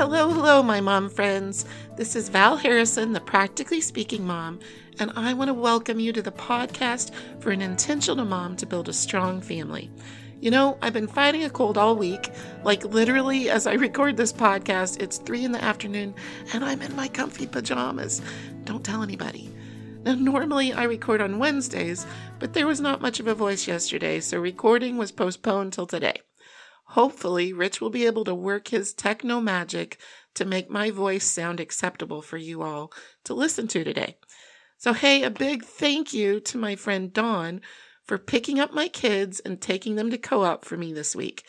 Hello, hello, my mom friends. This is Val Harrison, the Practically Speaking Mom, and I want to welcome you to the podcast for an intentional mom to build a strong family. You know, I've been fighting a cold all week. Like, literally, as I record this podcast, it's three in the afternoon and I'm in my comfy pajamas. Don't tell anybody. Now, normally I record on Wednesdays, but there was not much of a voice yesterday, so recording was postponed till today. Hopefully, Rich will be able to work his techno magic to make my voice sound acceptable for you all to listen to today. So, hey, a big thank you to my friend Dawn for picking up my kids and taking them to co op for me this week.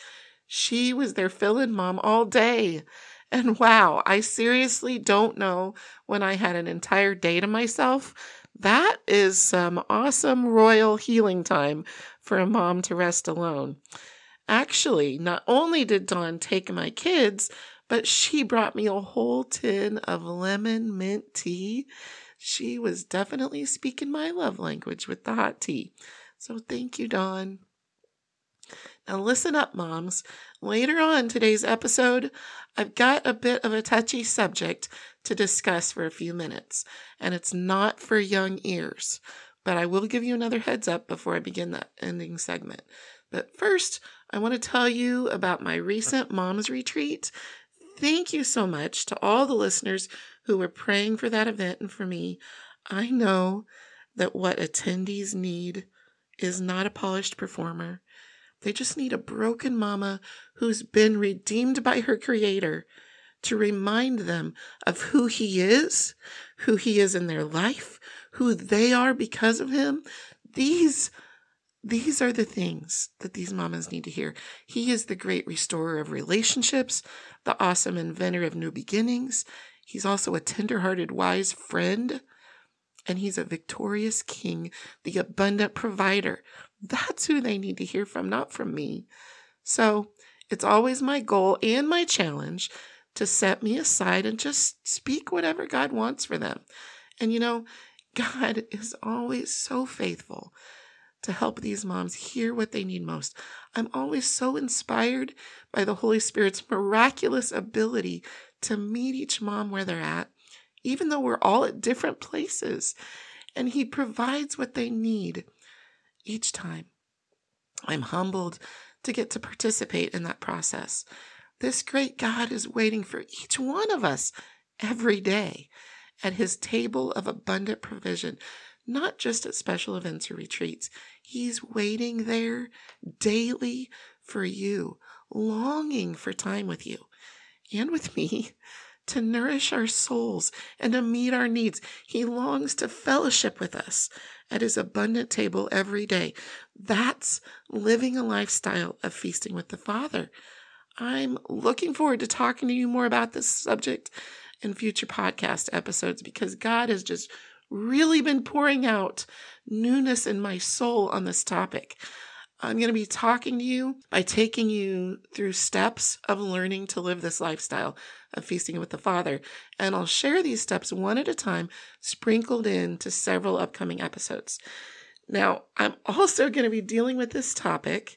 She was their fill in mom all day. And wow, I seriously don't know when I had an entire day to myself. That is some awesome royal healing time for a mom to rest alone. Actually, not only did Dawn take my kids, but she brought me a whole tin of lemon mint tea. She was definitely speaking my love language with the hot tea. So thank you, Dawn. Now, listen up, moms. Later on today's episode, I've got a bit of a touchy subject to discuss for a few minutes, and it's not for young ears. But I will give you another heads up before I begin that ending segment. But first, I want to tell you about my recent Mom's Retreat. Thank you so much to all the listeners who were praying for that event and for me. I know that what attendees need is not a polished performer. They just need a broken mama who's been redeemed by her creator to remind them of who he is, who he is in their life, who they are because of him. These these are the things that these mamas need to hear. He is the great restorer of relationships, the awesome inventor of new beginnings. He's also a tender-hearted, wise friend, and he's a victorious king, the abundant provider. That's who they need to hear from, not from me. So it's always my goal and my challenge to set me aside and just speak whatever God wants for them. And you know, God is always so faithful to help these moms hear what they need most. I'm always so inspired by the Holy Spirit's miraculous ability to meet each mom where they're at, even though we're all at different places. And He provides what they need each time. I'm humbled to get to participate in that process. This great God is waiting for each one of us every day at His table of abundant provision not just at special events or retreats. He's waiting there daily for you, longing for time with you and with me to nourish our souls and to meet our needs. He longs to fellowship with us at his abundant table every day. That's living a lifestyle of feasting with the Father. I'm looking forward to talking to you more about this subject in future podcast episodes because God is just really been pouring out newness in my soul on this topic. I'm going to be talking to you by taking you through steps of learning to live this lifestyle of feasting with the Father. And I'll share these steps one at a time, sprinkled into several upcoming episodes. Now, I'm also going to be dealing with this topic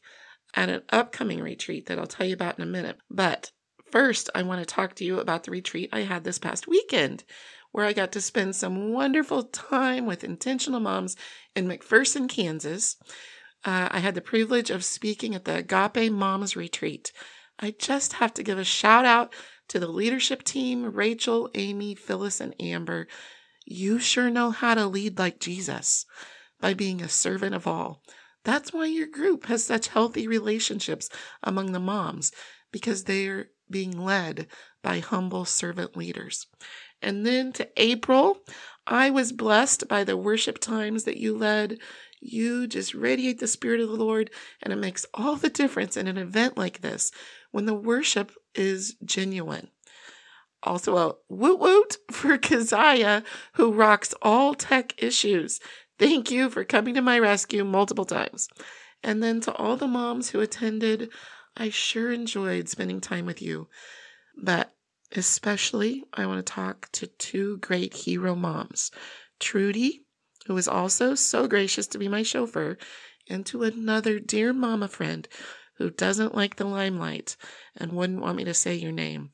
at an upcoming retreat that I'll tell you about in a minute. But first, I want to talk to you about the retreat I had this past weekend where I got to spend some wonderful time with intentional moms in McPherson, Kansas. Uh, I had the privilege of speaking at the Agape Moms Retreat. I just have to give a shout out to the leadership team Rachel, Amy, Phyllis, and Amber. You sure know how to lead like Jesus by being a servant of all. That's why your group has such healthy relationships among the moms because they're being led by humble servant leaders. And then to April, I was blessed by the worship times that you led. You just radiate the Spirit of the Lord, and it makes all the difference in an event like this when the worship is genuine. Also, a woot woot for Keziah, who rocks all tech issues. Thank you for coming to my rescue multiple times. And then to all the moms who attended, I sure enjoyed spending time with you. But Especially, I want to talk to two great hero moms Trudy, who was also so gracious to be my chauffeur, and to another dear mama friend who doesn't like the limelight and wouldn't want me to say your name.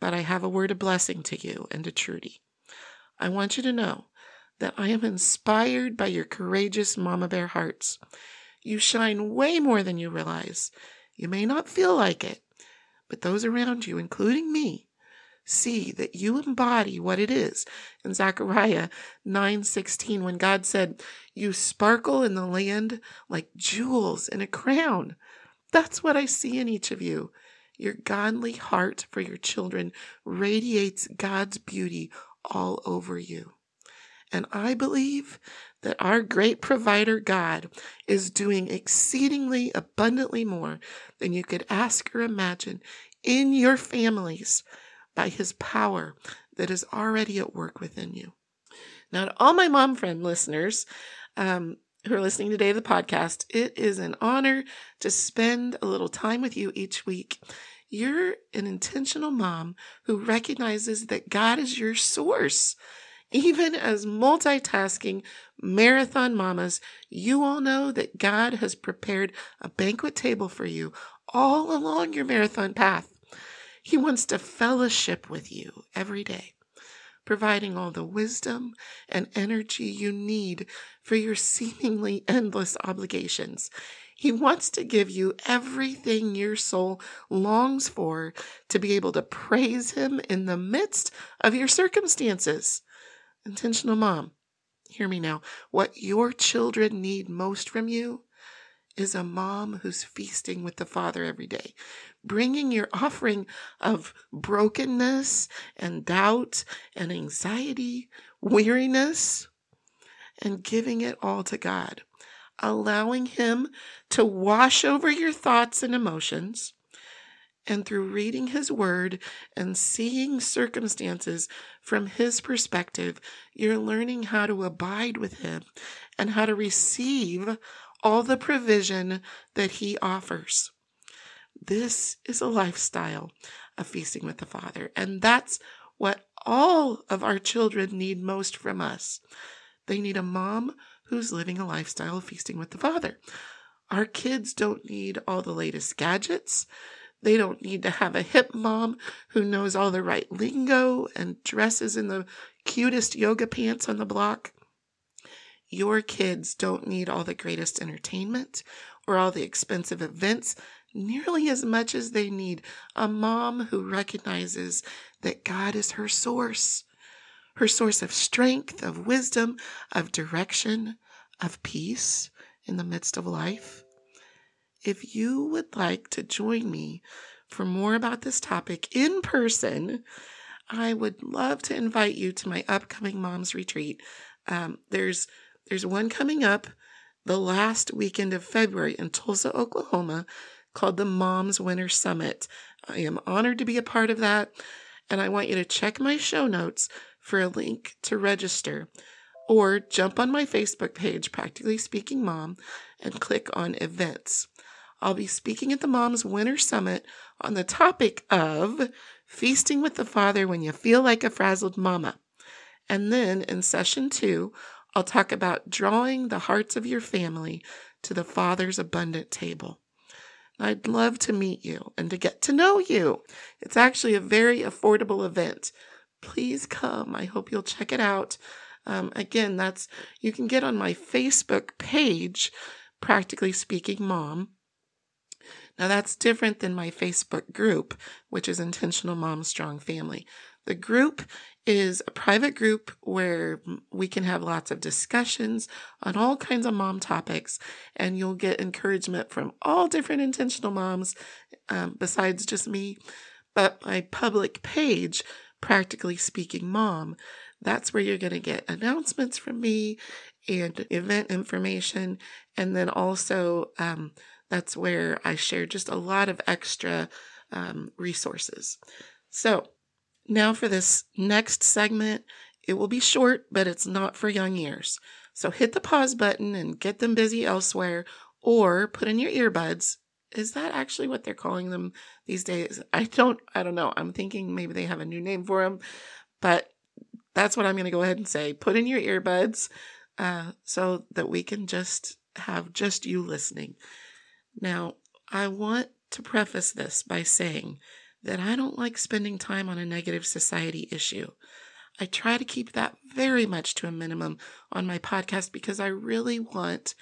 but I have a word of blessing to you and to Trudy. I want you to know that I am inspired by your courageous mama bear hearts. You shine way more than you realize. You may not feel like it, but those around you, including me, see that you embody what it is in Zechariah 9:16 when God said, "You sparkle in the land like jewels in a crown." That's what I see in each of you. Your godly heart for your children radiates God's beauty all over you. And I believe that our great provider God is doing exceedingly abundantly more than you could ask or imagine in your families by his power that is already at work within you. Now, to all my mom friend listeners um, who are listening today to the podcast, it is an honor to spend a little time with you each week. You're an intentional mom who recognizes that God is your source. Even as multitasking marathon mamas, you all know that God has prepared a banquet table for you all along your marathon path. He wants to fellowship with you every day, providing all the wisdom and energy you need for your seemingly endless obligations. He wants to give you everything your soul longs for to be able to praise Him in the midst of your circumstances. Intentional mom, hear me now. What your children need most from you is a mom who's feasting with the Father every day, bringing your offering of brokenness and doubt and anxiety, weariness, and giving it all to God, allowing Him to wash over your thoughts and emotions and through reading his word and seeing circumstances from his perspective, you're learning how to abide with him and how to receive all the provision that he offers. This is a lifestyle of feasting with the Father, and that's what all of our children need most from us. They need a mom who's living a lifestyle of feasting with the Father. Our kids don't need all the latest gadgets. They don't need to have a hip mom who knows all the right lingo and dresses in the cutest yoga pants on the block. Your kids don't need all the greatest entertainment or all the expensive events nearly as much as they need a mom who recognizes that God is her source, her source of strength, of wisdom, of direction, of peace in the midst of life. If you would like to join me for more about this topic in person, I would love to invite you to my upcoming Moms Retreat. Um, there's there's one coming up the last weekend of February in Tulsa, Oklahoma, called the Moms Winter Summit. I am honored to be a part of that, and I want you to check my show notes for a link to register or jump on my Facebook page, Practically Speaking Mom, and click on events. I'll be speaking at the Moms Winter Summit on the topic of feasting with the Father when you feel like a frazzled mama. And then in session two, I'll talk about drawing the hearts of your family to the Father's abundant table. I'd love to meet you and to get to know you. It's actually a very affordable event. Please come. I hope you'll check it out. Um, again, that's you can get on my Facebook page, Practically Speaking Mom, now, that's different than my Facebook group, which is Intentional Mom Strong Family. The group is a private group where we can have lots of discussions on all kinds of mom topics, and you'll get encouragement from all different intentional moms um, besides just me. But my public page, Practically Speaking Mom, that's where you're going to get announcements from me and event information, and then also um, that's where I share just a lot of extra um, resources. So, now for this next segment, it will be short, but it's not for young ears. So, hit the pause button and get them busy elsewhere, or put in your earbuds. Is that actually what they're calling them these days? I don't, I don't know. I'm thinking maybe they have a new name for them, but that's what I'm going to go ahead and say. Put in your earbuds uh, so that we can just have just you listening. Now, I want to preface this by saying that I don't like spending time on a negative society issue. I try to keep that very much to a minimum on my podcast because I really want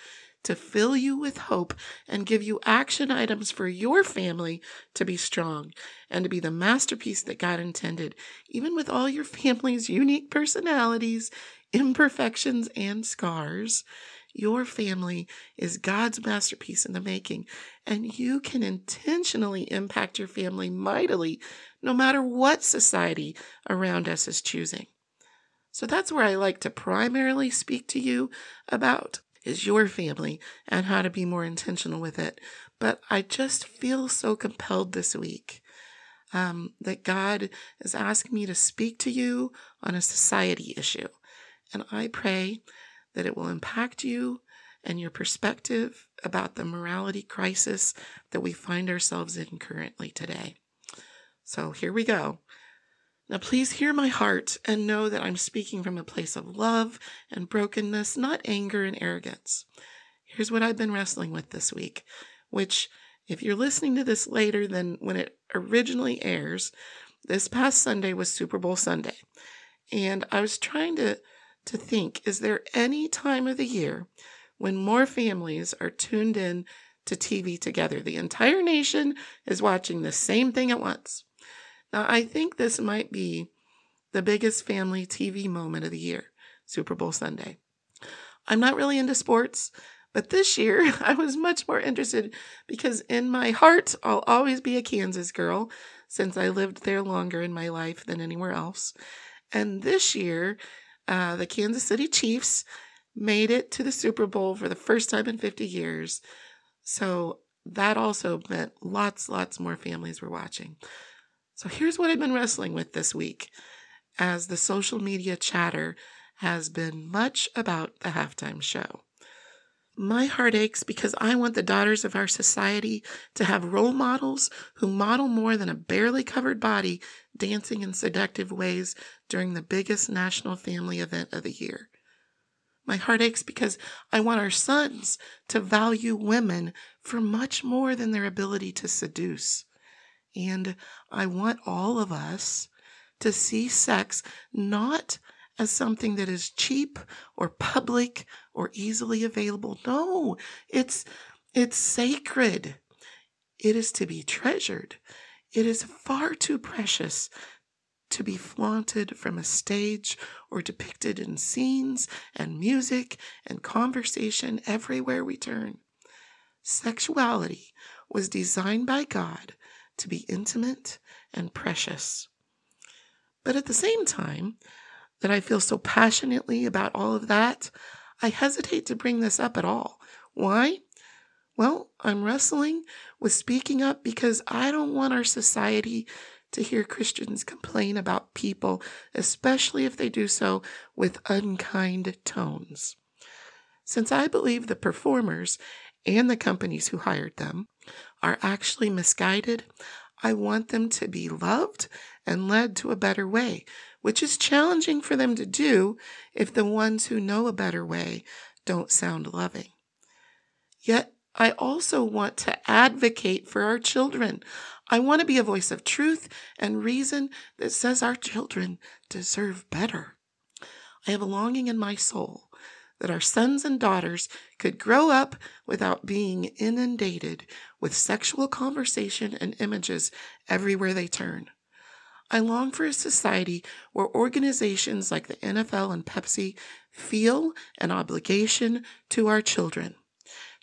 to fill you with hope and give you action items for your family to be strong and to be the masterpiece that God intended, even with all your family's unique personalities, imperfections, and scars. Your family is God's masterpiece in the making, and you can intentionally impact your family mightily no matter what society around us is choosing. So that's where I like to primarily speak to you about is your family and how to be more intentional with it. But I just feel so compelled this week um, that God is asking me to speak to you on a society issue. And I pray that it will impact you and your perspective about the morality crisis that we find ourselves in currently today. So here we go. Now, please hear my heart and know that I'm speaking from a place of love and brokenness, not anger and arrogance. Here's what I've been wrestling with this week, which, if you're listening to this later than when it originally airs, this past Sunday was Super Bowl Sunday. And I was trying to, to think is there any time of the year when more families are tuned in to TV together? The entire nation is watching the same thing at once. Now, I think this might be the biggest family TV moment of the year, Super Bowl Sunday. I'm not really into sports, but this year I was much more interested because in my heart, I'll always be a Kansas girl since I lived there longer in my life than anywhere else. And this year, uh, the Kansas City Chiefs made it to the Super Bowl for the first time in 50 years. So that also meant lots, lots more families were watching. So here's what I've been wrestling with this week as the social media chatter has been much about the halftime show. My heart aches because I want the daughters of our society to have role models who model more than a barely covered body dancing in seductive ways during the biggest national family event of the year. My heart aches because I want our sons to value women for much more than their ability to seduce. And I want all of us to see sex not as something that is cheap or public or easily available. No, it's, it's sacred. It is to be treasured. It is far too precious to be flaunted from a stage or depicted in scenes and music and conversation everywhere we turn. Sexuality was designed by God to be intimate and precious. But at the same time that I feel so passionately about all of that, I hesitate to bring this up at all. Why? Well, I'm wrestling with speaking up because I don't want our society to hear Christians complain about people, especially if they do so with unkind tones. Since I believe the performers and the companies who hired them are actually misguided, I want them to be loved and led to a better way, which is challenging for them to do if the ones who know a better way don't sound loving. Yet, I also want to advocate for our children. I want to be a voice of truth and reason that says our children deserve better. I have a longing in my soul that our sons and daughters could grow up without being inundated with sexual conversation and images everywhere they turn. I long for a society where organizations like the NFL and Pepsi feel an obligation to our children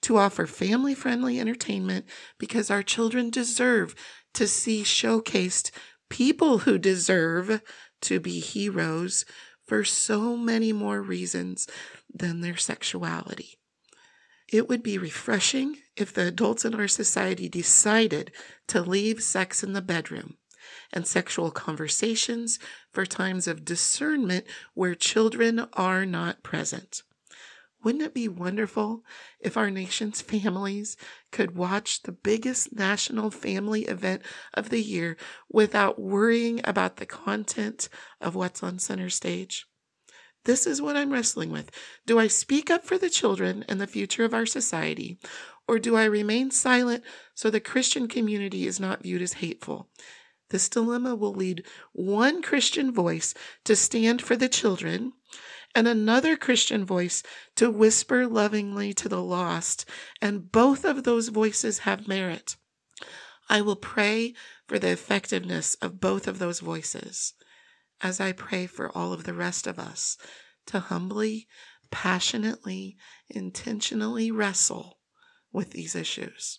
to offer family friendly entertainment because our children deserve to see showcased people who deserve to be heroes for so many more reasons than their sexuality. It would be refreshing if the adults in our society decided to leave sex in the bedroom and sexual conversations for times of discernment where children are not present. Wouldn't it be wonderful if our nation's families could watch the biggest national family event of the year without worrying about the content of what's on center stage? This is what I'm wrestling with. Do I speak up for the children and the future of our society, or do I remain silent so the Christian community is not viewed as hateful? This dilemma will lead one Christian voice to stand for the children and another Christian voice to whisper lovingly to the lost, and both of those voices have merit. I will pray for the effectiveness of both of those voices as I pray for all of the rest of us to humbly, passionately, intentionally wrestle with these issues.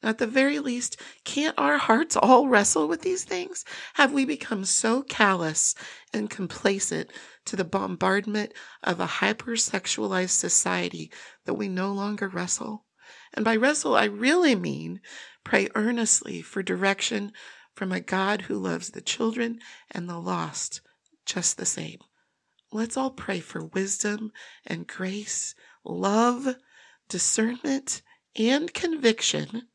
At the very least, can't our hearts all wrestle with these things? Have we become so callous and complacent to the bombardment of a hypersexualized society that we no longer wrestle? And by wrestle, I really mean pray earnestly for direction from a God who loves the children and the lost just the same. Let's all pray for wisdom and grace, love, discernment, and conviction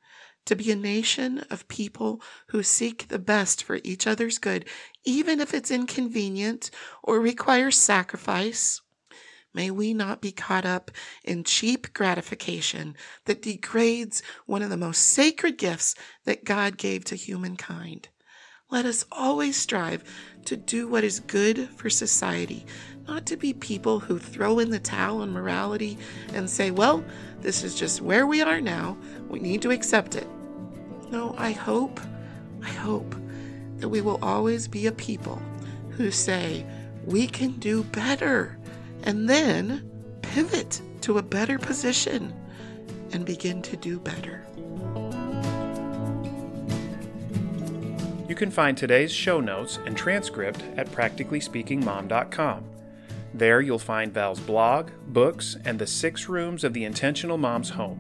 to be a nation of people who seek the best for each other's good, even if it's inconvenient or requires sacrifice. May we not be caught up in cheap gratification that degrades one of the most sacred gifts that God gave to humankind. Let us always strive to do what is good for society, not to be people who throw in the towel on morality and say, well, this is just where we are now. We need to accept it. No, I hope, I hope that we will always be a people who say, we can do better, and then pivot to a better position and begin to do better. You can find today's show notes and transcript at practicallyspeakingmom.com. There you'll find Val's blog, books, and the six rooms of the Intentional Mom's home.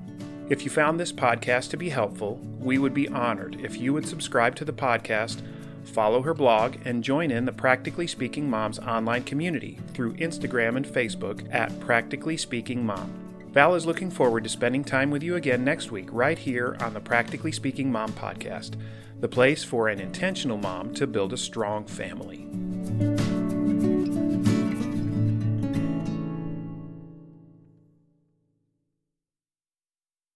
If you found this podcast to be helpful, we would be honored if you would subscribe to the podcast, follow her blog, and join in the Practically Speaking Moms online community through Instagram and Facebook at Practically Speaking Mom. Val is looking forward to spending time with you again next week, right here on the Practically Speaking Mom podcast, the place for an intentional mom to build a strong family.